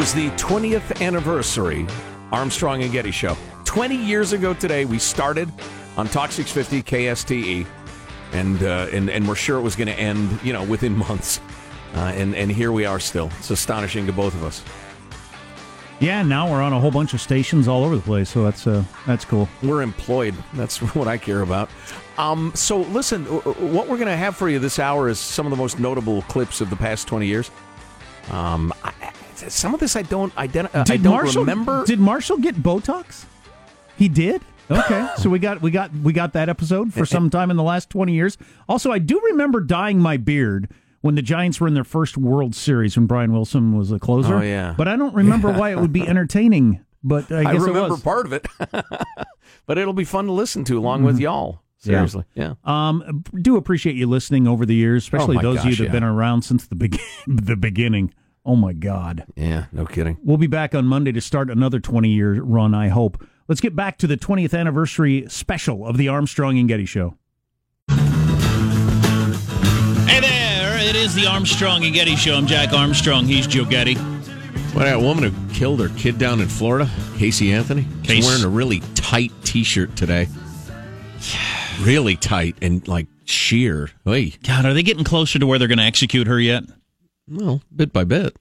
was the 20th anniversary Armstrong and Getty show. 20 years ago today, we started on Talk 650 KSTE, and uh, and and we're sure it was going to end, you know, within months. Uh, and and here we are still. It's astonishing to both of us. Yeah, now we're on a whole bunch of stations all over the place, so that's uh, that's cool. We're employed. That's what I care about. Um, so listen, what we're going to have for you this hour is some of the most notable clips of the past 20 years. Um, I, some of this I don't identify. Uh, I don't Marshall, remember. Did Marshall get Botox? He did. Okay, so we got we got we got that episode for some time in the last twenty years. Also, I do remember dyeing my beard when the Giants were in their first World Series when Brian Wilson was a closer. Oh yeah, but I don't remember why it would be entertaining. But I, I remember it was. part of it. but it'll be fun to listen to along with y'all. Seriously, yeah. Um, do appreciate you listening over the years, especially my those of you that have been around since the begin the beginning. Oh my God. Yeah, no kidding. We'll be back on Monday to start another 20 year run, I hope. Let's get back to the 20th anniversary special of the Armstrong and Getty Show. Hey there, it is the Armstrong and Getty Show. I'm Jack Armstrong. He's Joe Getty. What that woman who killed her kid down in Florida, Casey Anthony, Case- she's wearing a really tight T-shirt today. Really tight and like sheer. Hey, God, are they getting closer to where they're going to execute her yet? Well, bit by bit.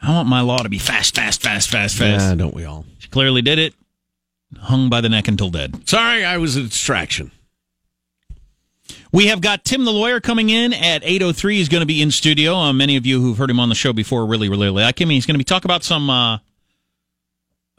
I want my law to be fast, fast, fast, fast, fast. Yeah, don't we all? She clearly did it. Hung by the neck until dead. Sorry, I was a distraction. We have got Tim the lawyer coming in at 8.03. He's going to be in studio. Uh, many of you who've heard him on the show before really, really like him. He's going to be talking about some uh,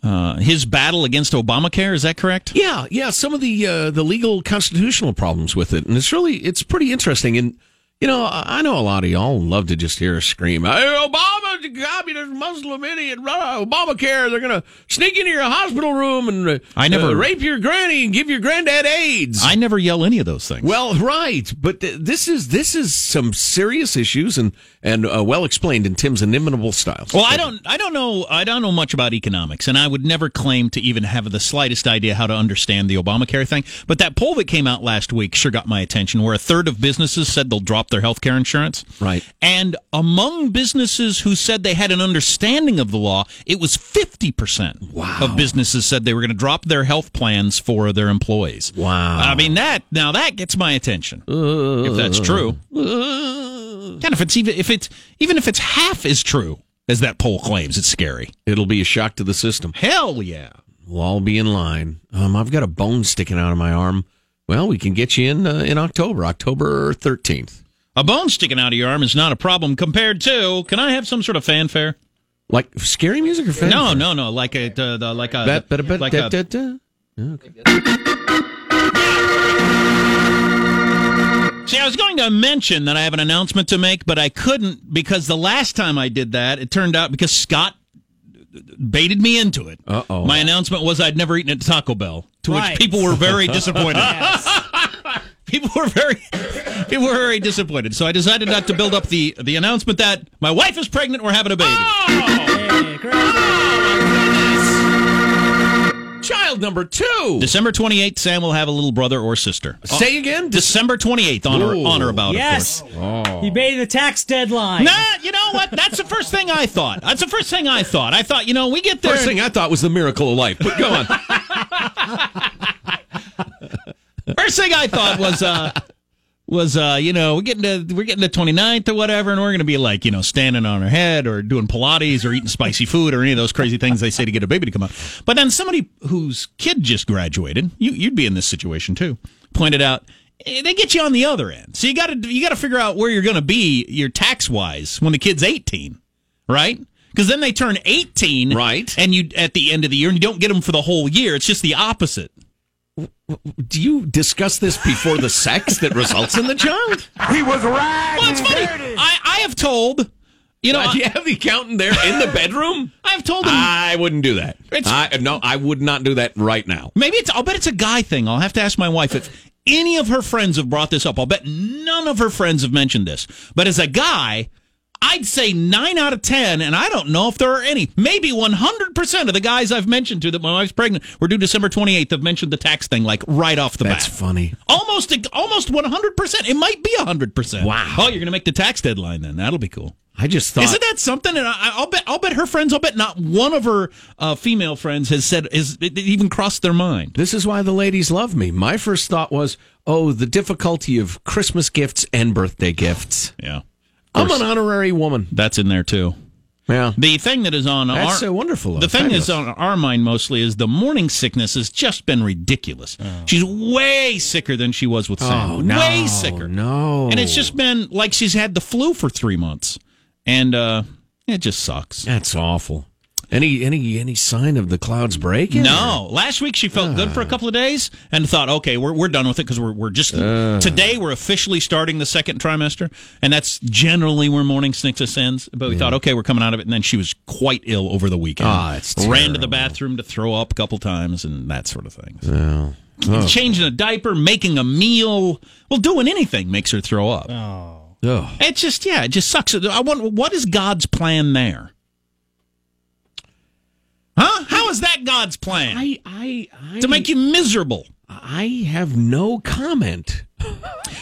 uh, his battle against Obamacare. Is that correct? Yeah, yeah. Some of the uh, the legal constitutional problems with it, and it's really it's pretty interesting. And you know, I know a lot of y'all love to just hear us scream, "Hey, Obama, communist Muslim idiot, uh, Obamacare! They're going to sneak into your hospital room and uh, I never- uh, rape your granny and give your granddad AIDS." I never yell any of those things. Well, right, but th- this is this is some serious issues and and uh, well explained in Tim's inimitable style. Well, I don't, I don't know, I don't know much about economics, and I would never claim to even have the slightest idea how to understand the Obamacare thing. But that poll that came out last week sure got my attention, where a third of businesses said they'll drop their health care insurance. Right. And among businesses who said they had an understanding of the law, it was fifty percent Wow. of businesses said they were going to drop their health plans for their employees. Wow. I mean that now that gets my attention if that's true. And if it's even if it's even if it's half as true as that poll claims, it's scary. It'll be a shock to the system. Hell yeah. We'll all be in line. Um, I've got a bone sticking out of my arm. Well, we can get you in uh, in October, October thirteenth. A bone sticking out of your arm is not a problem compared to. Can I have some sort of fanfare? Like scary music or fan? No, no, no. Like a uh, the, like a That, but, but, like da, a, da, da. See, I was going to mention that I have an announcement to make, but I couldn't because the last time I did that, it turned out because Scott baited me into it. Uh-oh. My announcement was I'd never eaten at Taco Bell, to Right. which people were very disappointed. people were very people were very disappointed. So I decided not to build up the the announcement that my wife is pregnant, we're having a baby. Oh, hey, congratulations. Child number two. December 28th, Sam will have a little brother or sister. Say again. Oh, December 28th, on or, on or about, Yes. of course. Oh. He made the tax deadline. Nah, you know what? That's the first thing I thought. That's the first thing I thought. I thought, you know, we get there. First thing I thought was the miracle of life. But go on. First thing I thought was uh was uh you know we're getting to we're getting to 29th or whatever and we're going to be like you know standing on our head or doing pilates or eating spicy food or any of those crazy things they say to get a baby to come out. But then somebody whose kid just graduated you you'd be in this situation too pointed out eh, they get you on the other end. So you got to you got to figure out where you're going to be your tax wise when the kid's 18 right? Because then they turn 18 Right. and you at the end of the year and you don't get them for the whole year. It's just the opposite Do you discuss this before the sex that results in the child? He was right. Well, it's funny. I, I have told, you know, Uh, do you have the accountant there in the bedroom? I've told him. I wouldn't do that. It's- I, no, I would not do that right now. maybe it's. I'll bet it's a guy thing. I'll have to ask my wife if any of her friends have brought this up. I'll bet none of her friends have mentioned this. But as a guy, I'd say nine out of ten, and I don't know if there are any. Maybe one hundred percent of the guys I've mentioned to that my wife's pregnant were due December twenty eighth have mentioned the tax thing like right off the That's bat. That's funny. Almost, almost one hundred percent. It might be hundred percent. Wow. Oh, you're gonna make the tax deadline then. That'll be cool. I just thought. Isn't that something? And I, I'll bet. I'll bet her friends. I'll bet not one of her uh, female friends has said is it, it even crossed their mind. This is why the ladies love me. My first thought was, oh, the difficulty of Christmas gifts and birthday gifts. Yeah, I'm an honorary woman. that's in there too. Yeah. The thing that is on That's our so wonderful. The thing that's Fabulous. on our mind mostly is the morning sickness has just been ridiculous. She's way sicker than she was with Sam. Oh, no. Way sicker. No. And it's just been like she's had the flu for three months. And uh, it just sucks. That's awful. Any any any sign of the clouds breaking? No. Last week she felt good for a couple of days and thought, okay, we're, we're done with it because we're, we're just. today we're officially starting the second trimester. And that's generally where morning sickness ends. But we thought, okay, we're coming out of it. And then she was quite ill over the weekend. Ah, it's terrible. Ran to the bathroom to throw up a couple times and that sort of thing. Oh. Changing a diaper, making a meal, well, doing anything makes her throw up. Oh. It just, yeah, it just sucks. I want, what is God's plan there? Huh? How is that God's plan? I I I to make you miserable. I have no comment.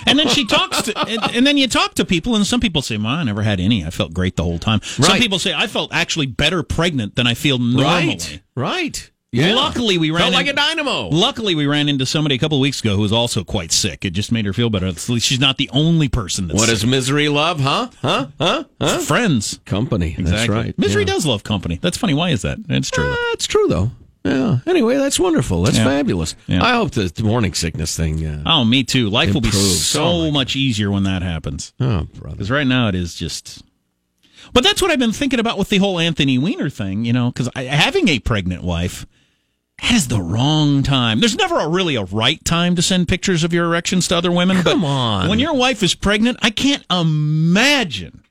And then she talks to, and, and then you talk to people, and some people say, "Well, I never had any. I felt great the whole time." Some people say, "I felt actually better pregnant than I feel normally." Right. Right. Yeah. Luckily, we ran Felt like a dynamo. Luckily, we ran into somebody a couple of weeks ago who was also quite sick. It just made her feel better. She's not the only person that's What sick. does misery love? Huh? Huh? Huh? Huh? friends. Company. That's right. Misery yeah. does love company. That's funny. Why is that? It's true. Uh, it's true though. Yeah. Anyway, that's wonderful. That's Yeah. fabulous. Yeah. I hope the morning sickness thing. Uh, oh, me too. Life will be so Oh, much easier when that happens. oh, brother. Because right now it is just. But that's what I've been thinking about with the whole Anthony Weiner thing, you know, because having a pregnant wife, that is the wrong time. There's never a really a right time to send pictures of your erections to other women. Come but on. When your wife is pregnant, I can't imagine.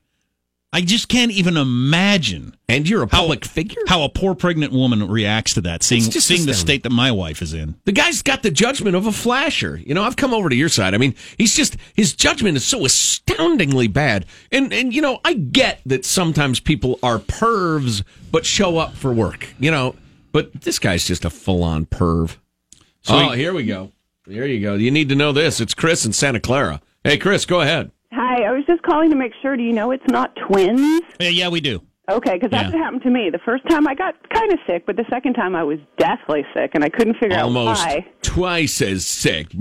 I just can't even imagine And you're a how- public figure. how a poor pregnant woman reacts to that, seeing seeing the state that my wife is in. The guy's got the judgment of a flasher. You know, I've come over to your side. I mean, he's just his judgment is so astoundingly bad. And and you know, I get that sometimes people are pervs but show up for work. You know, but this guy's just a full-on perv. oh, here we go. There you go. You need to know this. It's Chris in Santa Clara. Hey, Chris, go ahead. Hi, I was just calling to make sure. Do you know it's not twins? Yeah, yeah, we do. Okay, because that's Yeah. what happened to me. The first time I got kind of sick, but the second time I was deathly sick, and I couldn't figure Almost out why. twice as sick.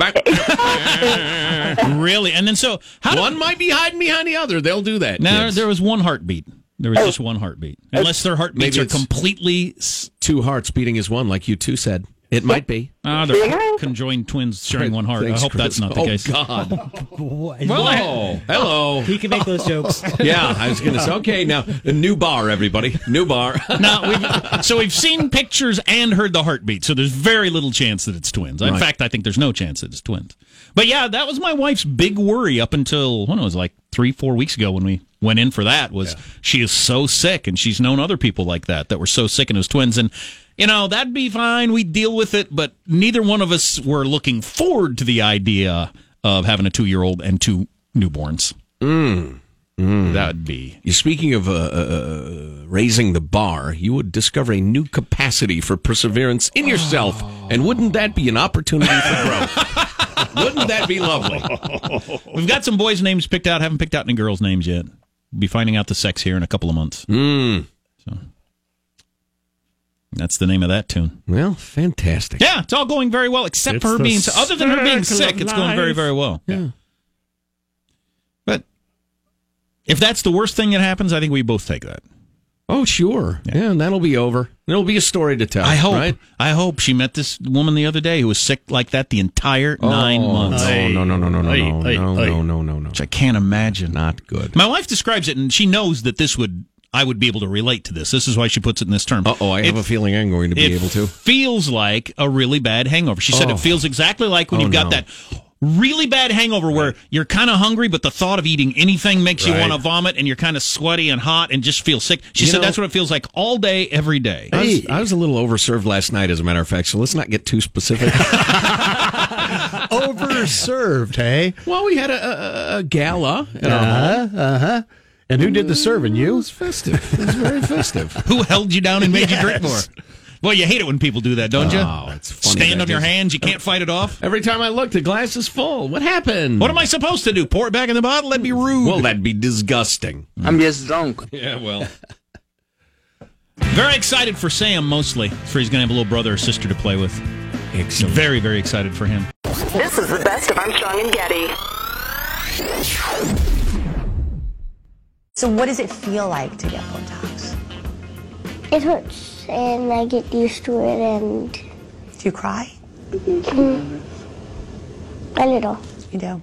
Really? And then so how One might be hiding behind the other. They'll do that. Now kids. there was one heartbeat. There was oh. just one heartbeat. Unless their heartbeats Maybe are completely s- two hearts beating as one, like you two said. It might be. ah, they're conjoined twins sharing one heart. Thanks, I hope that's not the oh, case. God. Well, Oh, hello. he can make those jokes. Yeah, I was going to say, okay, now, a new bar, everybody. New bar. Now we've so we've seen pictures and heard the heartbeat. So there's very little chance that it's twins. In Right. fact, I think there's no chance that it's twins. But yeah, that was my wife's big worry up until when it was like three, four weeks ago when we went in for that. Was she is so sick, and she's known other people like that that were so sick and it was twins, and you know that'd be fine. We'd deal with it, but neither one of us were looking forward to the idea of having a two year old and two newborns. Mm. That'd be You're speaking of uh, uh, raising the bar, you would discover a new capacity for perseverance in yourself. And wouldn't that be an opportunity for growth? wouldn't that be lovely? We've got some boys' names picked out. Haven't picked out any girls' names yet. We'll be finding out the sex here in a couple of months. Mm. So that's the name of that tune. Well, fantastic. Yeah, it's all going very well, except for her being other than her being sick. It's going very very well. Yeah. But if that's the worst thing that happens, I think we both take that. Oh, sure. Yeah. and that'll be over. There'll be a story to tell. I hope. Right? I hope she met this woman the other day who was sick like that the entire oh, nine months. Oh, No, no, no, no, no, no, Hey, no, hey, no, hey. no, no, no, no. Which I can't imagine. Not good. My wife describes it, and she knows that this would. I would be able to relate to this. This is why she puts it in this term. Uh oh, I have It- a feeling I'm going to be able to. feels like a really bad hangover. She said Oh. it feels exactly like when Oh, you've got no. that really bad hangover where you're kind of hungry, but the thought of eating anything makes you want to vomit, and you're kind of sweaty and hot and just feel sick. She You said know- that's what it feels like all day, every day. I was, I was a little overserved last night, as a matter of fact, so let's not get too specific. Overserved, hey? well, we had a, a, a gala. at our home. Uh-huh, uh-huh. And who did the mm, serving? You? It was festive. It was very festive. Who held you down and made you drink more? Well, you hate it when people do that, don't you? Oh, it's funny Stand on your just- hands. You can't fight it off. Every time I look, the glass is full. What happened? What am I supposed to do? Pour it back in the bottle? That'd be rude. Well, that'd be disgusting. Mm. I'm just drunk. Yeah, well. very excited for Sam mostly. For he's going to have a little brother or sister to play with. Excellent. Very, very excited for him. This is the best of Armstrong and Getty. So, what does it feel like to get Botox? It hurts, and I get used to it, and Do you cry? a little. You do.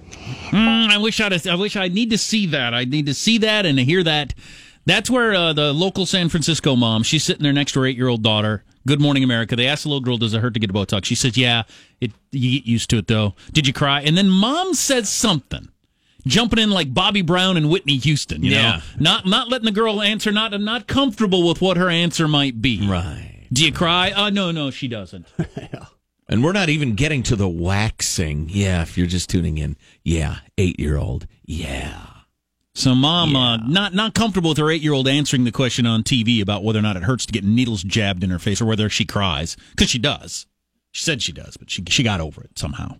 Mm, I wish I'd. I wish I need to see that. I need to see that and hear that. That's where uh, the local San Francisco mom. She's sitting there next to her eight-year-old daughter. Good Morning America. They asked the little girl, "Does it hurt to get a Botox?" She says, "Yeah, it. You get used to it though." Did you cry? And then mom says something, jumping in like Bobby Brown and Whitney Houston. You Yeah. know, not not letting the girl answer. Not not comfortable with what her answer might be. Right. Do you cry? Uh, no, no, she doesn't. And we're not even getting to the waxing. Yeah, if you're just tuning in. Yeah, eight year old. Yeah. So, mom, uh, not not comfortable with her eight year old answering the question on TV about whether or not it hurts to get needles jabbed in her face or whether she cries because she does. She said she does, but she she got over it somehow.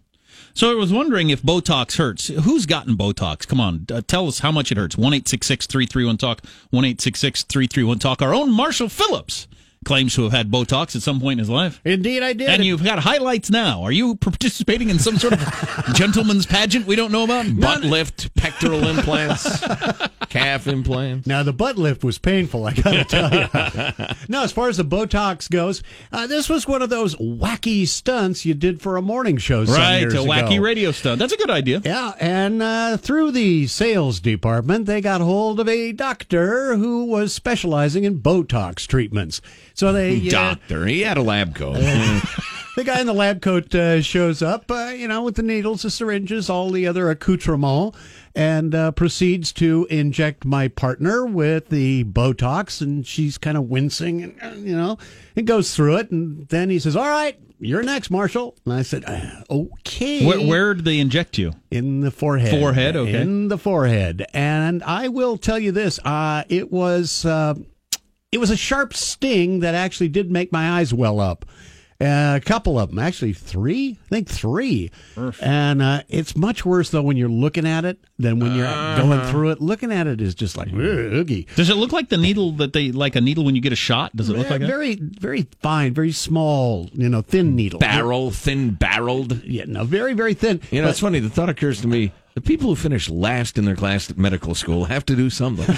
So I was wondering if Botox hurts. Who's gotten Botox? Come on, uh, tell us how much it hurts. One eight six six three three one talk. One eight six six three three one talk. Our own Marshall Phillips claims to have had Botox at some point in his life. Indeed, I did. And you've got highlights now. Are you participating in some sort of gentleman's pageant we don't know about? Butt lift, pectoral implants, calf implants. Now the butt lift was painful, I gotta tell you. no, as far as the Botox goes, uh, this was one of those wacky stunts you did for a morning show. Some Right, a wacky ago. radio stunt. That's a good idea. Yeah, and uh, through the sales department, they got hold of a doctor who was specializing in Botox treatments. So they uh, Doctor. He had a lab coat. the guy in the lab coat uh, shows up, uh, you know, with the needles, the syringes, all the other accoutrements, and uh, proceeds to inject my partner with the Botox, and she's kind of wincing, and uh, you know, it goes through it, and then he says, "All right, you're next, Marshall." And I said, uh, "Okay." Where, where did they inject you? In the forehead. Forehead, okay. In the forehead. And I will tell you this, uh, it was uh, it was a sharp sting that actually did make my eyes well up. Uh, a couple of them, actually three. I think three. And uh, it's much worse though when you're looking at it than when you're going through it. Looking at it is just like oogie. Does it look like the needle that they like a needle when you get a shot? Does it look like that? very, very fine, very small, you know, thin needle. Barrel, thin barreled. Yeah, no, very, very thin. You know, But- it's funny. The thought occurs to me: the people who finish last in their class at medical school have to do something.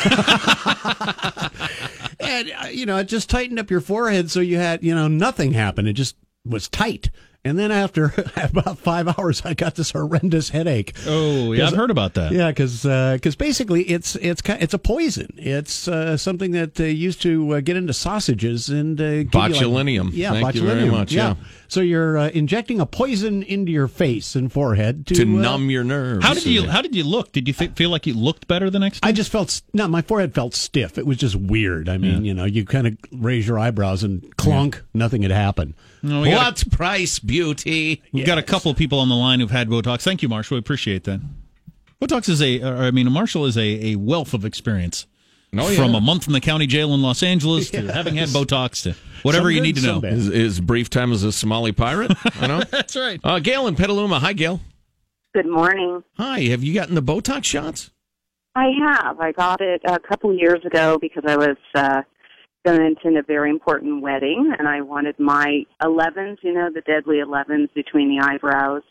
uh, you know it just tightened up your forehead so you had you know nothing happened. It just was tight and then after about five hours i got this horrendous headache Oh, yeah, I've heard about that. yeah because basically it's it's it's a poison it's uh, something that uh, used to uh, get into sausages and uh, give like- Botulinum. yeah Thank you very botulinum. much, yeah. so you're uh, injecting a poison into your face and forehead to, to uh, numb your nerves. How did you How did you look? Did you fe- feel like you looked better the next day? I just felt no, my forehead felt stiff. It was just weird. I mean, you know, you kind of raise your eyebrows and clunk, nothing had happened. No, we got, What price beauty? a, we got a couple of people on the line who've had Botox. Thank you, Marshall. We appreciate that. Botox is a, I mean, Marshall is a, a wealth of experience. Oh, yeah. From a month in the county jail in Los Angeles to having had Botox to whatever Some you need to know. His, his brief time as a Somali pirate. I know. That's right. Uh, Gail in Petaluma. Hi, Gail. Good morning. Hi. Have you gotten the Botox shots? I have. I got it a couple years ago because I was uh, going to attend a very important wedding, and I wanted my 11s, you know, the deadly 11s between the eyebrows,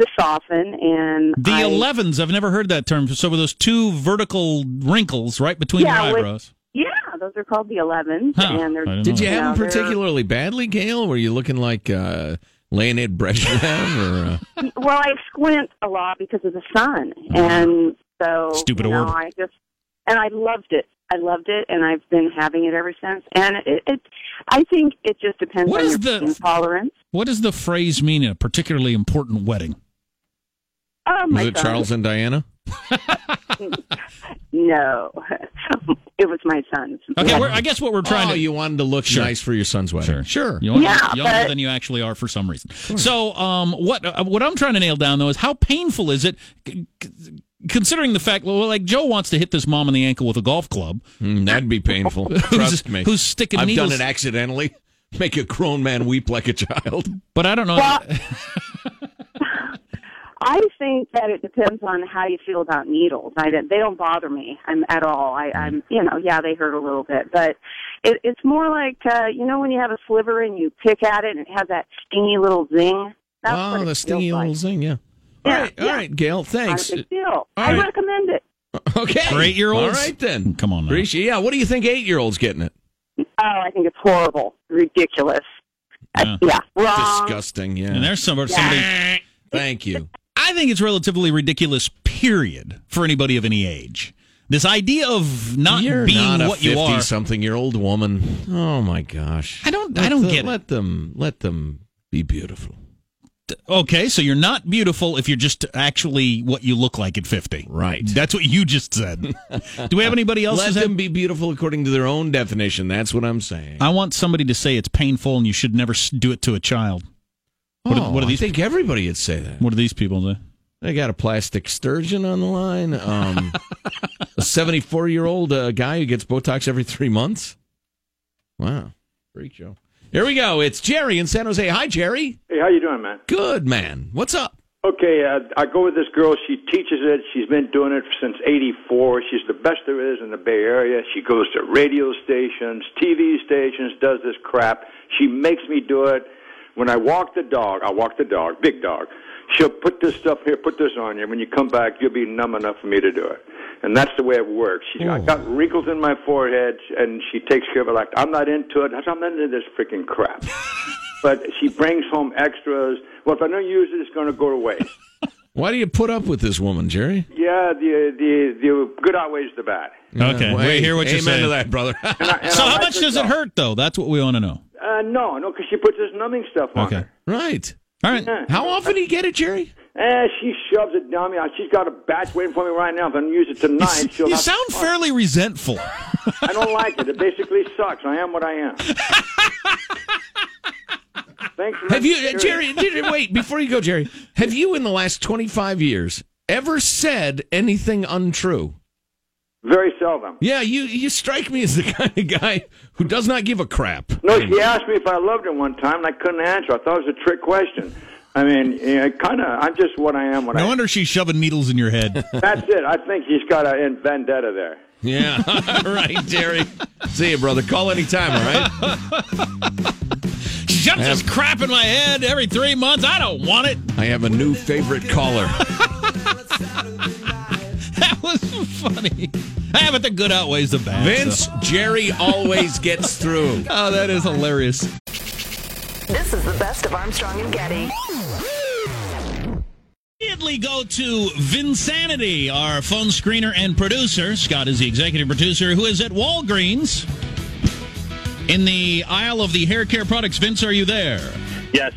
to soften. And The I, 11s, I've never heard that term. So, with those two vertical wrinkles right between Yeah, your with- eyebrows. Yeah, those are called the 11s, Huh. and they're. Didn't Did you know know, have them particularly badly, Gail? Were you looking like uh, Leonid Brezhnev? Or, uh... Well, I squint a lot because of the sun, and so Stupid you know, orb. I just and I loved it. I loved it, and I've been having it ever since. And it, it I think it just depends What on is your the- skin tolerance. What does the phrase mean in a particularly important wedding? Oh my Was it God. Charles and Diana? No, it was my son's. Okay, we're, I guess what we're trying oh, to. you wanted to look Sure. nice for your son's wedding. Sure. Sure. You're Yeah, younger but- than you actually are for some reason. So, um, what uh, what I'm trying to nail down though is how painful is it, c- c- considering the fact, well, like Joe wants to hit this mom in the ankle with a golf club, Mm, that'd be painful. who's, Trust me. who's sticking I've needles. done it accidentally. make a grown man weep like a child. But I don't know. Well, I think that it depends on how you feel about needles. I don't- they don't bother me I'm, at all. I, I'm, you know, yeah, they hurt a little bit, but it, it's more like uh, you know when you have a sliver and you pick at it and it has that stingy little zing. That's oh, the feels stingy like. little zing, yeah. Yeah, all right, yeah. all right, Gail, thanks. a big deal. I right. recommend it. Okay. For eight-year-olds? All right, then. Come on now. Appreciate- Yeah, what do you think eight year olds getting it? Oh, I think it's horrible, ridiculous. Yeah. Uh, yeah, wrong. Disgusting, yeah. And there's some, somebody. Thank you. I think it's relatively ridiculous, period, for anybody of any age. This idea of not You're being not a what you are. something year old woman. Oh my gosh. I don't. Let I don't the- get it. Let them let them be beautiful. Okay, so you're not beautiful if you're just actually what you look like at 50. Right. That's what you just said. Do we have anybody else? Let them had- be beautiful according to their own definition. That's what I'm saying. I want somebody to say it's painful and you should never do it to a child. What, oh, are, what are these? I think everybody would say that. What do these people say? They got a plastic sturgeon on the line. Um, a 74 year old uh, guy who gets Botox every three months. Wow, freak show. Here we go. It's Jerry in San Jose. Hi, Jerry. Hey, how you doing, man? Good man. What's up? Okay, uh, I go with this girl. She teaches it. She's been doing it since '84. She's the best there is in the Bay Area. She goes to radio stations, TV stations, does this crap. She makes me do it. When I walk the dog, I walk the dog, big dog. She'll put this stuff here, put this on you. When you come back, you'll be numb enough for me to do it. And that's the way it works. She's I got wrinkles in my forehead, and she takes care of it like I'm not into it. I'm not into this freaking crap. but she brings home extras. Well, if I don't use it, it's going to go to waste. Why do you put up with this woman, Jerry? Yeah, the the the good outweighs the bad. Okay, well, we hear what you're amen saying. to that, brother. And I, and So I how like much her does it hurt though? That's what we want to know. Uh, no, no, because she puts this numbing stuff on. Okay. her. right. All right. Yeah. How often do you get it, Jerry? Eh, she shoves it down me. She's got a batch waiting for me right now. If I don't use it tonight, she'll You sound fairly resentful. I don't like it. It basically sucks. I am what I am. Thanks. For Have you, uh, Jerry? Jerry, wait before you go, Jerry. Have you, in the last twenty-five years, ever said anything untrue? Very seldom. Yeah, you you strike me as the kind of guy who does not give a crap. No, she asked me if I loved her one time, and I couldn't answer. I thought it was a trick question. I mean, kind of. I'm just what I am. What I No am. wonder she's shoving needles in your head. That's it. I think he's got a in vendetta there. Yeah, all right, Jerry. See you, brother. Call anytime, all right? Shoves this crap in my head every three months. I don't want it. I have a new favorite caller. That was funny. Ah, but the good outweighs the bad. Vince, so- Jerry always gets through. Oh, that is hilarious. This is the best of Armstrong and Getty. Immediately go to Vinsanity, our phone screener and producer. Scott is the executive producer who is at Walgreens in the aisle of the hair care products. Vince, are you there? Yes.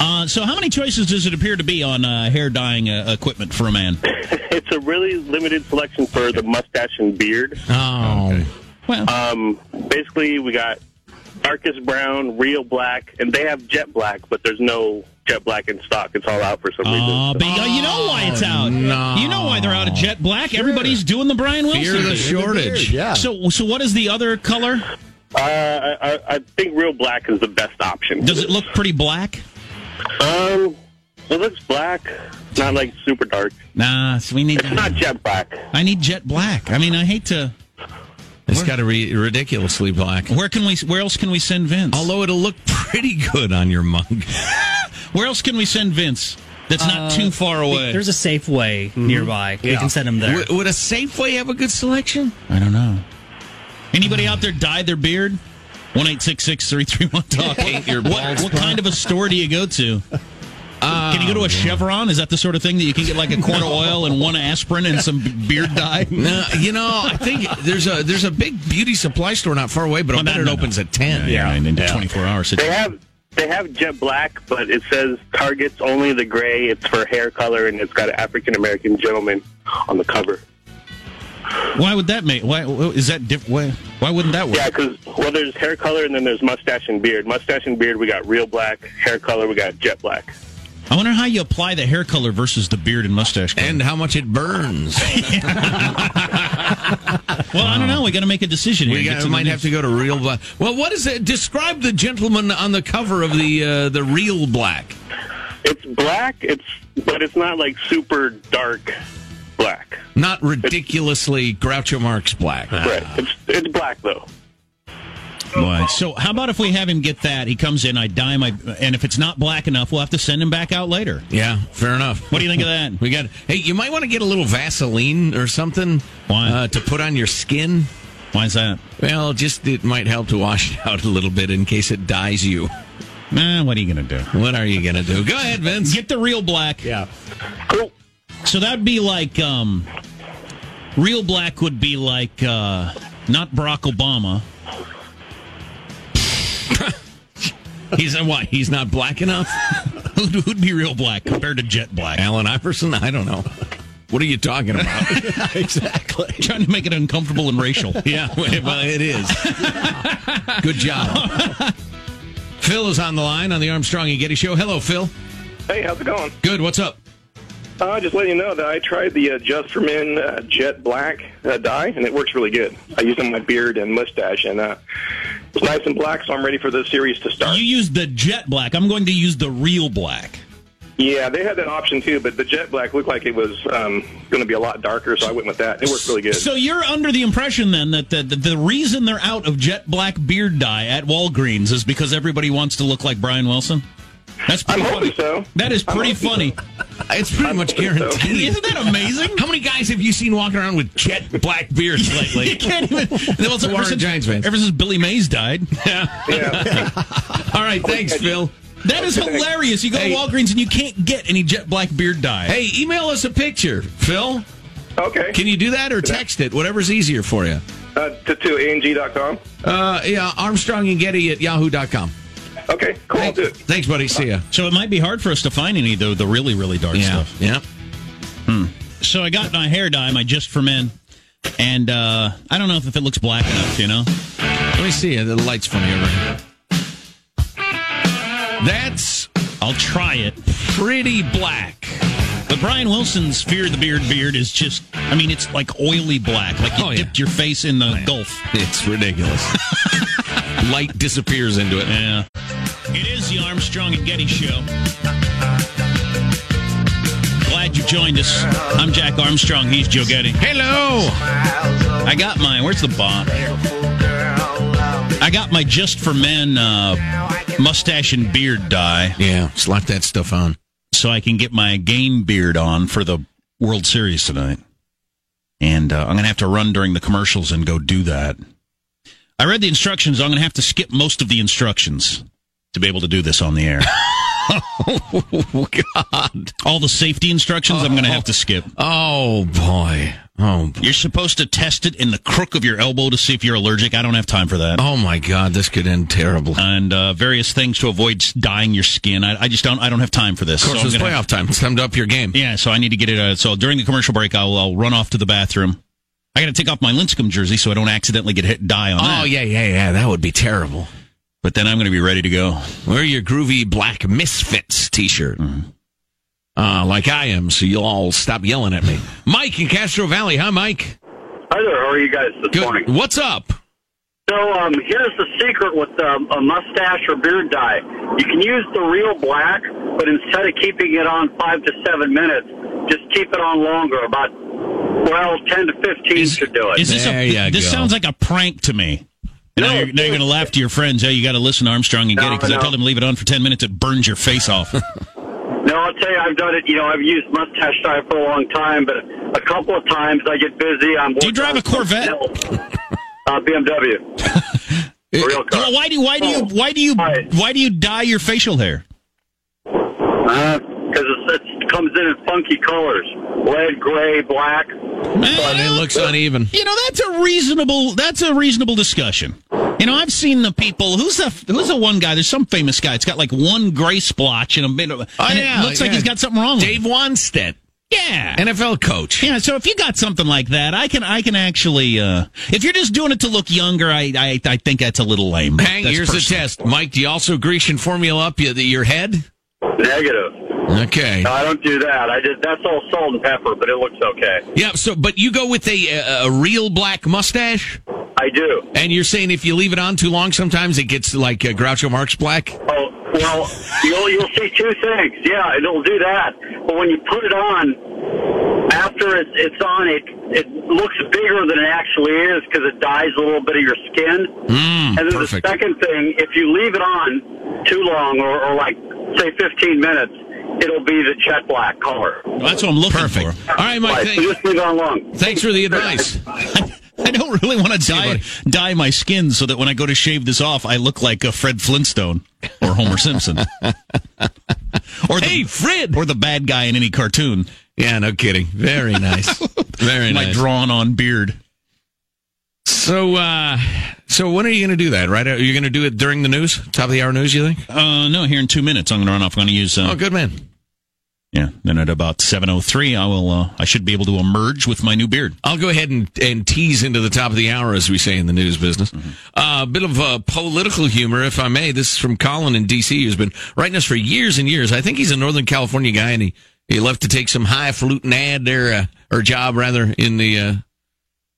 Uh, so, how many choices does it appear to be on uh, hair dyeing uh, equipment for a man? it's a really limited selection for the mustache and beard. Oh, Well, Um, basically, we got darkest brown, real black, and they have jet black, but there's no jet black in stock. It's all out for some oh, reason. but you- you know why it's out. no. You know why they're out of jet black. Everybody's doing the Brian Wilson. fear the shortage. Yeah. So, so what is the other color? Uh, I, I- I think real black is the best option. Does it look pretty black? Um, it looks black, not like super dark. Nah, so we need. It's not jet black. I need jet black. I mean, I hate to. It's got to be ridiculously black. Where can we? Where else can we send Vince? Although it'll look pretty good on your mug. Where else can we send Vince? That's not Uh, too far away. There's a Safeway nearby. We can send him there. Would, would a Safeway have a good selection? I don't know. Anybody out there dyed their beard? One eight six six three three one talk. What, what kind of a store do you go to? Can you go to a Chevron? Is that the sort of thing that you can get like a quart of oil and one aspirin and some beard dye? No, you know, I think there's a there's a big beauty supply store not far away, but I bet no, it no, opens no. at ten. Yeah, in twenty four hours. They have they have jet black, but it says targets only the gray. It's for hair color, and it's got an African American gentleman on the cover. Why would that make? Why is that? Diff- why, why wouldn't that work? Yeah, because well, there's hair color, and then there's mustache and beard. Mustache and beard, we got real black. Hair color, we got jet black. I wonder how you apply the hair color versus the beard and mustache color. And how much it burns. well, I don't know. We got to make a decision here. We got, to the might have to go to real black. Well, what is it? Describe the gentleman on the cover of the uh, the real black. It's black. It's but it's not like super dark black. Not ridiculously Groucho Marx black. Right. It's it's black though. Boy. So how about if we have him get that? He comes in, I dye my, and if it's not black enough, we'll have to send him back out later. Yeah, fair enough. What do you think of that? We got. Hey, you might want to get a little Vaseline or something. Why? Uh, to put on your skin. Why is that? Well, just it might help to wash it out a little bit in case it dyes you. Nah, what are you going to do? What are you going to do? Go ahead, Vince. Get the real black. Yeah. Cool. So that'd be like, um, real black would be like, uh, not Barack Obama. He's uh, what? He's not black enough. Who'd, who'd be real black compared to jet black? Allen Iverson. I don't know. What are you talking about? exactly. Trying to make it uncomfortable and racial. yeah, well, it is. Good job. Phil is on the line on the Armstrong and Getty Show. Hello, Phil. Hey, how's it going? Good. What's up? Uh, just letting you know that I tried the uh, Just for Men uh, Jet Black uh, dye, and it works really good. I use it on my beard and mustache, and uh, it's nice and black, so I'm ready for the series to start. You use the jet black. I'm going to use the real black. Yeah, they had that option too, but the Jet Black looked like it was um, going to be a lot darker, so I went with that. It worked really good. So you're under the impression then that the, the, the reason they're out of jet black beard dye at Walgreens is because everybody wants to look like Brian Wilson? That's pretty I'm funny. hoping so. That is pretty hoping funny. It's pretty much hoping so. guaranteed. Isn't that amazing? How many guys have you seen walking around with jet black beards lately? you can't even. Well, it's Who ever, aren't since, Giants fans? ever since Billy Mays died. Yeah. All right, thanks, Phil. That is hilarious. You go Hey. to Walgreens and you can't get any jet black beard dye. Hey, email us a picture, Phil. Okay. Can you do that or text it? Whatever's easier for you. Uh, to, to ang.com. Uh, yeah, Armstrong and Getty at yahoo.com. Okay, cool. I'll. Thanks, buddy. See ya. So it might be hard for us to find any though the, the really, really dark Yeah, stuff. yeah. So I got my hair dye, my Just for Men, and uh, I don't know if it looks black enough, you know? Let me see. The light's funny over here. That's I'll try it. pretty black. But Brian Wilson's Fear the Beard beard is just, I mean, it's like oily black. Like you Oh, yeah. dipped your face in the Gulf. It's ridiculous. Light disappears into it. Yeah. It is the Armstrong and Getty Show. Glad you joined us. I'm Jack Armstrong. He's Joe Getty. Hello. I got mine. Where's the bomb? I got my Just for Men uh, mustache and beard dye Yeah, slap that stuff on. so I can get my game beard on for the World Series tonight. And uh, I'm going to have to run during the commercials and go do that. I read the instructions. I'm going to have to skip most of the instructions to be able to do this on the air. Oh, God. All the safety instructions I'm going to have to skip. Oh, boy. Oh, boy. You're supposed to test it in the crook of your elbow to see if you're allergic. I don't have time for that. Oh, my God. This could end terrible. Of And uh, various things to avoid dyeing your skin. I, I just don't. I don't have time for this. Of course, So I'm it's playoff time. It's time to up your game. Yeah, so I need to get it. Uh, so during the commercial break, I'll, I'll run off to the bathroom. I got to take off my Lincecum jersey so I don't accidentally get hit dye on Oh, that. yeah, yeah, yeah. That would be terrible. But then I'm going to be ready to go. Wear your groovy black Misfits t shirt. Uh, like I am, so you'll all stop yelling at me. Mike in Castro Valley. Hi, Mike. Hi there. How are you guys this Good. morning? What's up? So um, here's the secret with um, a mustache or beard dye. You can use the real black, but instead of keeping it on five to seven minutes, just keep it on longer, about well, ten to fifteen should do it. Is this There a, you this go. sounds like a prank to me. And now you're, now you're going to laugh to your friends. Hey, you got to listen to Armstrong and No, Getty because I told them to leave it on for 10 minutes. It burns your face off. No, I'll tell you, I've done it. You know, I've used mustache dye for a long time, but a couple of times I get busy. I'm. Do you drive a Corvette? Uh, BMW. Real car. Well, why do why do you why do you why do you dye your facial hair? Because it's it comes in in funky colors: red, gray, black. And it looks uneven. You know, that's a reasonable that's a reasonable discussion. You know, I've seen the people. Who's the who's the one guy? There's some famous guy. It's got like one gray splotch in a bit of. Oh, and yeah, it looks like he's got something wrong. with Dave him. Wannstedt, Yeah. NFL coach. yeah, so if you got something like that, I can I can actually uh if you're just doing it to look younger, I I, I think that's a little lame. Hang, That's here's personal. the test. Mike, do you also Grecian formula up your, your head? Negative. Okay. No, I don't do that. I did. That's all salt and pepper, but it looks okay. Yeah. So, but you go with a a, a real black mustache. I do. And you're saying if you leave it on too long, sometimes it gets like uh, Groucho Marx black. Oh well, you'll you'll see two things. Yeah, it'll do that. But when you put it on, after it's it's on, it it looks bigger than it actually is because it dyes a little bit of your skin. Mm, and then perfect. the second thing, if you leave it on too long, or, or like say 15 minutes, it'll be the jet black color. That's what I'm looking Perfect. for. All right, Mike. Right, thank- so just leave it on long. thanks for the advice. I don't really want to dye, dye my skin so that when I go to shave this off, I look like a Fred Flintstone or Homer Simpson. or the, Hey, Fred! Or the bad guy in any cartoon. Yeah, no kidding. Very nice. Very My nice. drawn on beard. So, uh, so when are you going to do that? Right? Are you going to do it during the news, top of the hour news? You think? Uh, no, here in two minutes, I'm going to run off. I'm going to use. Uh, Oh, good man. Yeah. Then at about 7:03, I will. Uh, I should be able to emerge with my new beard. I'll go ahead and, and tease into the top of the hour, as we say in the news business. A bit of uh, political humor, if I may. This is from Colin in D.C., who's been writing us for years and years. I think he's a Northern California guy, and he, he left to take some highfalutin ad there, uh, or job rather, in the uh,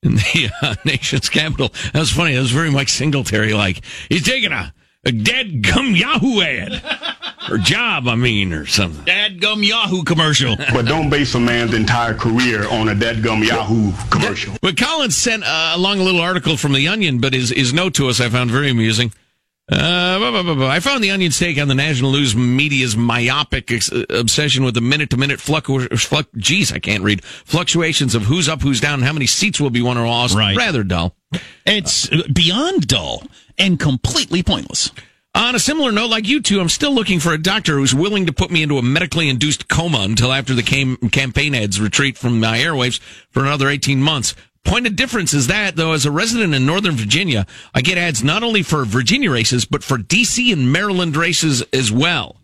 in the uh, nation's capital. That was funny. That was very Mike Singletary like. He's taking a, a dead gum Yahoo ad. or job, I mean, or something. Dadgum Yahoo commercial. But don't base a man's entire career on a dead Gum Yahoo commercial. But Collins sent uh, along a little article from The Onion, but his, his note to us I found very amusing. Uh, blah, blah, blah. I found The Onion's take on the national news media's myopic ex- obsession with the minute to minute fluctu- fluc- geez, I can't read, fluctuations of who's up, who's down, and how many seats will be won or lost. Right. Rather dull. It's beyond dull and completely pointless. On a similar note, like you two, I'm still looking for a doctor who's willing to put me into a medically induced coma until after the cam- campaign ads retreat from my airwaves for another 18 months. Point of difference is that, though, as a resident in Northern Virginia, I get ads not only for Virginia races, but for DC and Maryland races as well.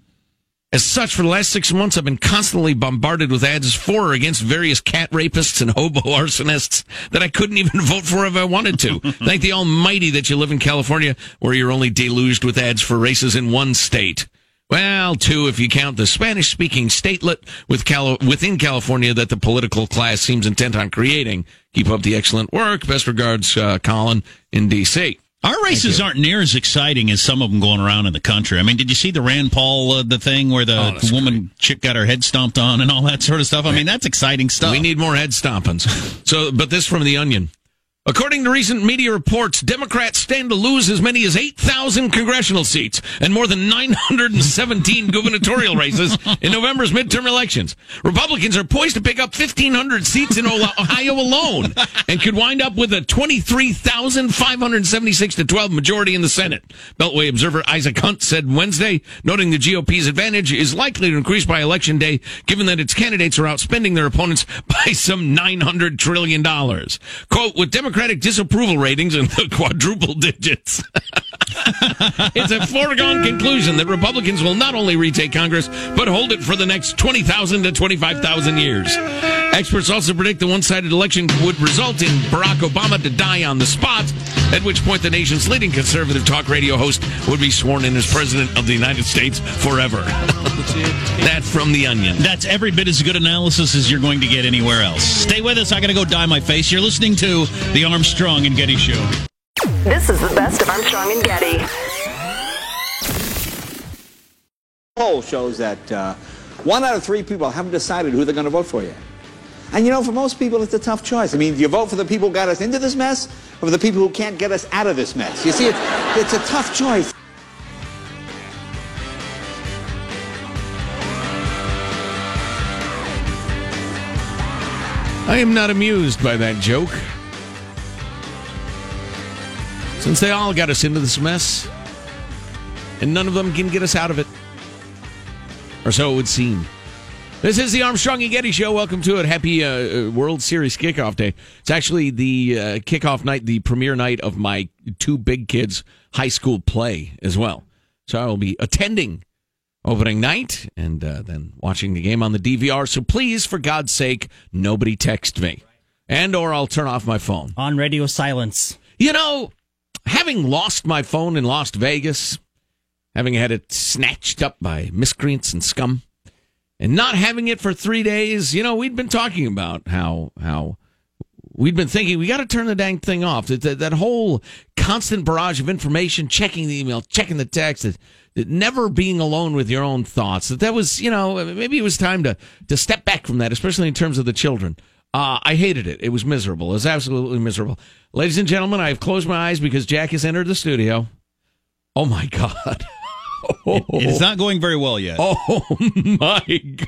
As such, for the last six months, I've been constantly bombarded with ads for or against various cat rapists and hobo arsonists that I couldn't even vote for if I wanted to. Thank the Almighty that you live in California, where you're only deluged with ads for races in one state. Well, two if you count the Spanish-speaking statelet with Cali- within California that the political class seems intent on creating. Keep up the excellent work. Best regards, uh, Colin in D.C. Our races aren't near as exciting as some of them going around in the country. I mean, did you see the Rand Paul uh, the thing where the Oh, woman chick got her head stomped on and all that sort of stuff? I mean, that's exciting stuff. We need more head stompings. so, but this from the Onion. According to recent media reports, Democrats stand to lose as many as 8,000 congressional seats and more than 917 gubernatorial races in November's midterm elections. Republicans are poised to pick up 1,500 seats in Ohio alone and could wind up with a 23,576 to 12 majority in the Senate. Beltway observer Isaac Hunt said Wednesday, noting the GOP's advantage is likely to increase by election day, given that its candidates are outspending their opponents by some $900 trillion. Quote, with Democratic disapproval ratings in the quadruple digits. it's a foregone conclusion that Republicans will not only retake Congress, but hold it for the next 20,000 to 25,000 years. Experts also predict the one-sided election would result in Barack Obama to die on the spot, at which point the nation's leading conservative talk radio host would be sworn in as president of the United States forever. that from The Onion. That's every bit as good analysis as you're going to get anywhere else. Stay with us. I got to go dye my face. You're listening to the Armstrong and Getty Show. This is the best of Armstrong and Getty. poll shows that uh, one out of three people haven't decided who they're going to vote for yet. And you know, for most people, it's a tough choice. I mean, do you vote for the people who got us into this mess, or for the people who can't get us out of this mess? You see, it's, it's a tough choice. I am not amused by that joke. Since they all got us into this mess, and none of them can get us out of it. Or so it would seem. This is the Armstrong and Getty Show. Welcome to it. Happy uh, World Series kickoff day. It's actually the uh, kickoff night, the premiere night of my two big kids' high school play as well. So I will be attending opening night and uh, then watching the game on the DVR. So please, for God's sake, nobody text me, and or I'll turn off my phone. On radio silence. You know, having lost my phone in Las Vegas, having had it snatched up by miscreants and scum, and not having it for three days. You know, we'd been talking about how how we'd been thinking we got to turn the dang thing off. That, that that whole constant barrage of information, checking the email, checking the text, that, that never being alone with your own thoughts. That that was you know maybe it was time to to step back from that, especially in terms of the children. Uh, I hated it. It was miserable. It was absolutely miserable. Ladies and gentlemen, I have closed my eyes because Jack has entered the studio. Oh my God. It, it is not going very well yet. Oh my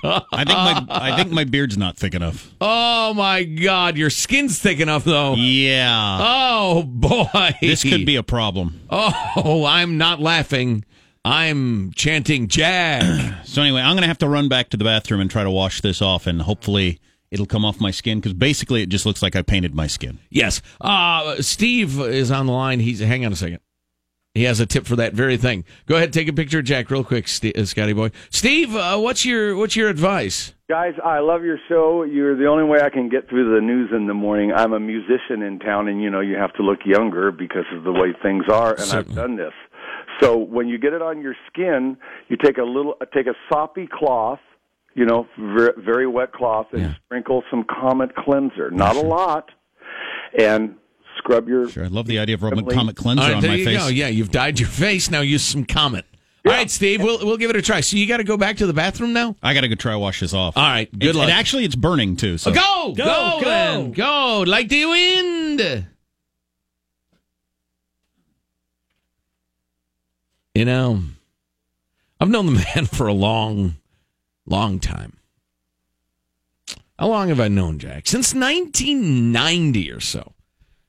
god! I think my I think my beard's not thick enough. Oh my god! Your skin's thick enough though. Yeah. Oh boy! This could be a problem. Oh, I'm not laughing. I'm chanting Jack. So anyway, I'm going to have to run back to the bathroom and try to wash this off, and hopefully it'll come off my skin because basically it just looks like I painted my skin. yes. Uh, Steve is on the line. He's hang on a second. He has a tip for that very thing. Go ahead, take a picture of Jack real quick, St- uh, Scotty boy. Steve, uh, what's your what's your advice? Guys, I love your show. You're the only way I can get through the news in the morning. I'm a musician in town, and you know you have to look younger because of the way things are. And I've done this. So when you get it on your skin, you take a little, uh, take a soppy cloth, you know, very, very wet cloth, and sprinkle some Comet cleanser. Oh, Not a lot, and scrub your. Sure, I love the idea of rubbing Definitely. Comet cleanser All right, on there my you face. go. Yeah, you've dyed your face. Now use some Comet. All right, Steve, we'll we'll give it a try. So you got to go back to the bathroom now. I got to go try to wash this off. All right, good It's- luck. And actually, it's burning too. So Go, go, Go, go, go, like the wind. You know, I've known the man for a long, long time. How long have I known Jack? Since 1990 or so.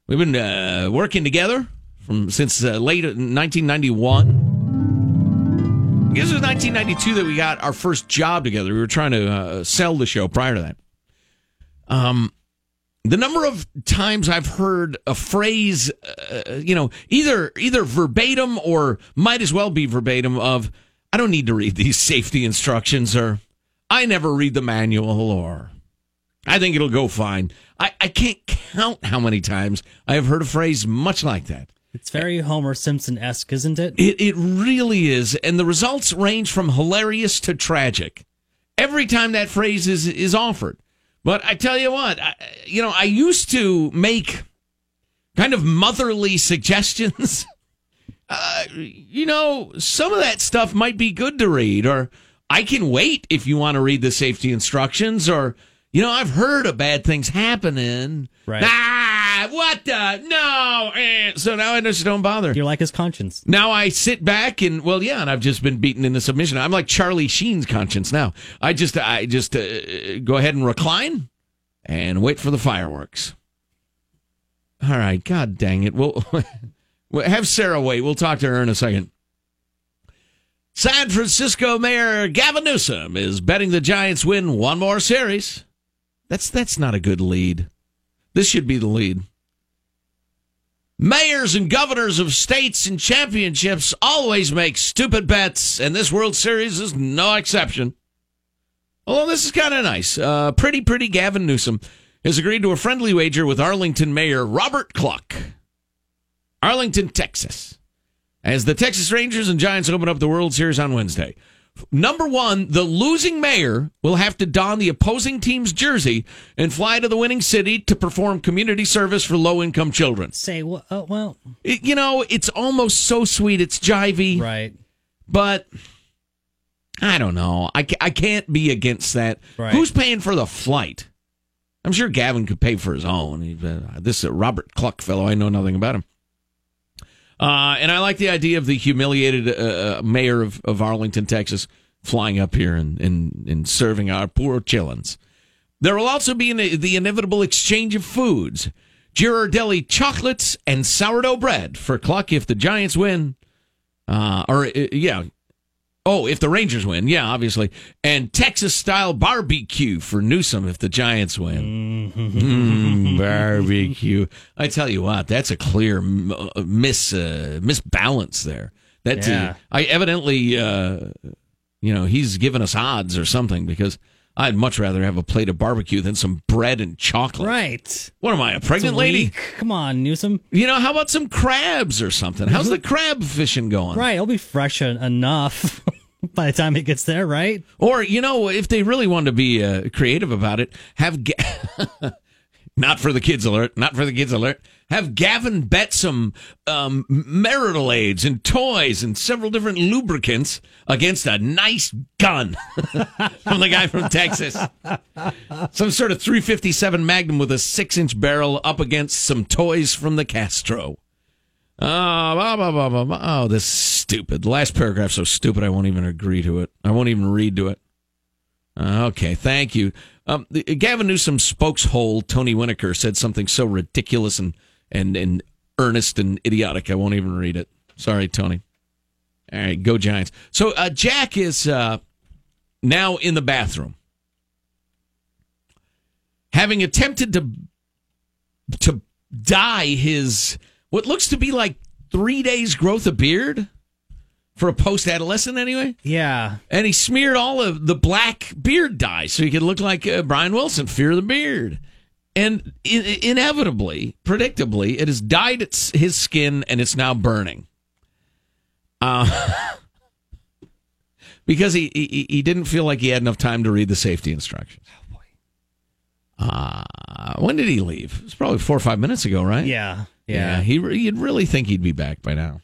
We've been uh, working together from since uh, late 1991. I guess it was 1992 that we got our first job together. We were trying to uh, sell the show prior to that. Um, the number of times I've heard a phrase, uh, you know, either either verbatim or might as well be verbatim of, "I don't need to read these safety instructions," or "I never read the manual," or "I think it'll go fine." I, I can't count how many times I have heard a phrase much like that. It's very Homer Simpson esque, isn't it? It it really is, and the results range from hilarious to tragic. Every time that phrase is is offered, but I tell you what, I, you know, I used to make kind of motherly suggestions. uh, you know, some of that stuff might be good to read, or I can wait if you want to read the safety instructions, or you know, I've heard of bad things happening. Right. Ah, what the no? eh. So now I just don't bother. You're like his conscience. Now I sit back and well, yeah, and I've just been beaten into submission. I'm like Charlie Sheen's conscience now. I just, I just uh, go ahead and recline and wait for the fireworks. All right, God dang it. We'll, we'll have Sarah wait. We'll talk to her in a second. San Francisco Mayor Gavin Newsom is betting the Giants win one more series. That's that's not a good lead. This should be the lead. Mayors and governors of states and championships always make stupid bets, and this World Series is no exception. Although this is kind of nice. Uh, pretty, pretty Gavin Newsom has agreed to a friendly wager with Arlington Mayor Robert Cluck. Arlington, Texas. As the Texas Rangers and Giants open up the World Series on Wednesday. Number one, the losing mayor will have to don the opposing team's jersey and fly to the winning city to perform community service for low income children. Say, well, uh, well, It- you know, it's almost so sweet. It's jivey. right. But I don't know. I, I can't be against that. Right. Who's paying for the flight? I'm sure Gavin could pay for his own. Uh, this Robert Cluck fellow, I know nothing about him. Uh, and I like the idea of the humiliated uh, uh, mayor of, of Arlington, Texas, flying up here and, and, and serving our poor chillins. There will also be the inevitable exchange of foods. Ghirardelli chocolates and sourdough bread for Cluck if the Giants win. Uh, or, uh, yeah. Oh, if the Rangers win. Yeah, obviously. And Texas style barbecue for Newsom if the Giants win. Mm, barbecue. I tell you what, that's a clear miss uh, mis uh, misbalance there. That uh, Yeah. I evidently, uh, you know, he's given us odds or something because I'd much rather have a plate of barbecue than some bread and chocolate. Right. What am I, a pregnant It's lady? Come on, Newsom. You know, how about some crabs or something? How's the crab fishing going? Right, it'll be fresh enough. by the time it gets there, right? Or you know, if they really want to be uh, creative about it, have Ga- not for the kids alert, not for the kids alert. Have Gavin bet some um, marital aids and toys and several different lubricants against a nice gun from the guy from Texas. Some sort of 357 Magnum with a six inch barrel up against some toys from the Castro. Oh, blah, blah, blah, oh, this is stupid. The last paragraph's so stupid I won't even agree to it. I won't even read to it. Okay, thank you. Um, the, Gavin Newsom's spokeshole, Tony Winnicker, said something so ridiculous and, and, and earnest and idiotic, I won't even read it. Sorry, Tony. All right, go Giants. So uh, Jack is uh, now in the bathroom, having attempted to to dye his what looks to be like three days growth of beard for a post adolescent anyway. Yeah. And he smeared all of the black beard dye so he could look like uh, Brian Wilson, Fear the Beard. And in- inevitably, predictably, it has dyed its, his skin and it's now burning. Uh, because he, he he didn't feel like he had enough time to read the safety instructions. Oh boy! Uh, when did he leave? It was probably four or five minutes ago, right? Yeah. Yeah. he re- you'd really think he'd be back by now.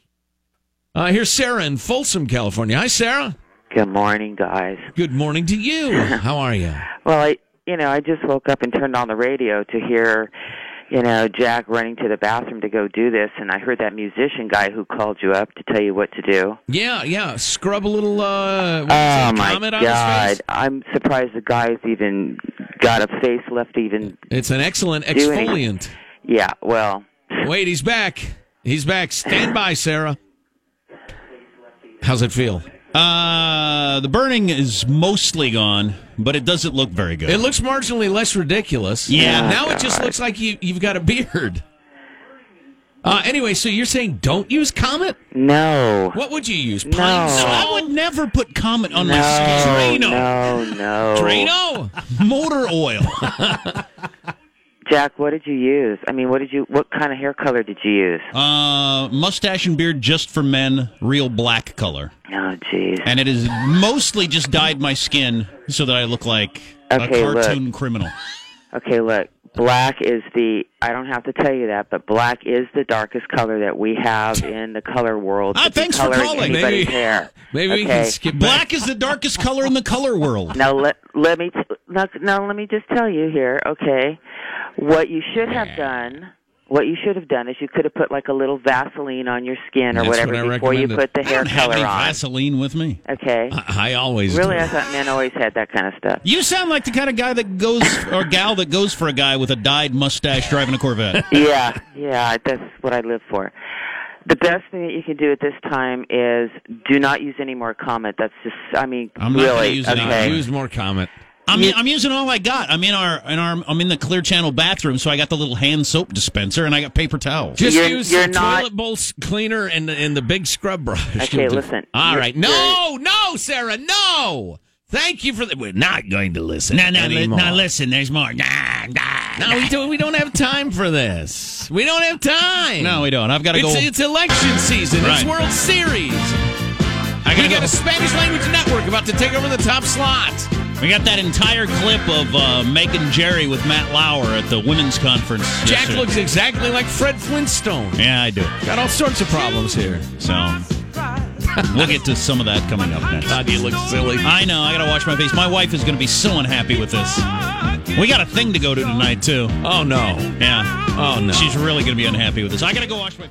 Uh, here's Sarah in Folsom, California. Hi, Sarah. Good morning, guys. Good morning to you. How are you? Well, I, you know, I just woke up and turned on the radio to hear, you know, Jack running to the bathroom to go do this, and I heard that musician guy who called you up to tell you what to do. Yeah, yeah. Scrub a little. Uh, Oh my God! I'm surprised the guy's even got a face left even. It's an excellent exfoliant. Yeah. Well. Wait, he's back. He's back. Stand by, Sarah. How's it feel? Uh, the burning is mostly gone, but it doesn't look very good. It looks marginally less ridiculous. Yeah. And now it just looks like you, you've got a beard. Uh, anyway, so you're saying don't use Comet? No. What would you use? No. Pine So Sol? I would never put Comet on my skin. Drano. no, no. Drano? Motor oil. Jack, what did you use? I mean, what did you? What kind of hair color did you use? Uh, mustache and beard just for men, real black color. Oh, jeez. And it is mostly just dyed my skin so that I look like Okay, a look. cartoon criminal. Okay, look. Black is the. I don't have to tell you that, but black is the darkest color that we have in the color world. Ah, thanks for calling. Maybe- hair. Maybe we can skip Black is the darkest color in the color world. Now let let me t- now, now let me just tell you here, okay? What you should have done, what you should have done is you could have put like a little Vaseline on your skin or That's whatever what I before you put the I hair don't have any on. Vaseline with me. Okay. I, I always Really, do. I thought men always had that kind of stuff. You sound like the kind of guy that goes, or gal that goes for a guy with a dyed mustache driving a Corvette. yeah, yeah, that's what I live for. The best thing that you can do at this time is do not use any more Comet. That's just, I mean, I'm not really, gonna use any- okay. Use more Comet. I'm, I'm using all I got. I'm in our, in our, I'm in the Clear Channel bathroom, so I got the little hand soap dispenser and I got paper towels. Just You're- use you're the not- toilet bowl cleaner and the, and the big scrub brush. Okay, listen, All. No, no, Sarah, no. Thank you for that. We're not going to listen. No, no, li- anymore. no, listen, there's more. Nah, nah, No, we don't. We don't have time for this. We don't have time. No, we don't. I've got to go. It's, it's election season. It's World Series. I We gotta got go. a Spanish language network about to take over the top slot. We got that entire clip of uh, Meg and Jerry with Matt Lauer at the women's conference. Jack yesterday. looks exactly like Fred Flintstone. Yeah, I do. Got all sorts of problems here. So we'll get to some of that coming up next. God, you look silly. I know. I gotta wash my face. My wife is gonna be so unhappy with this. We got a thing to go to tonight too. Oh no. Yeah. Oh no. She's really gonna be unhappy with this. I gotta go wash my.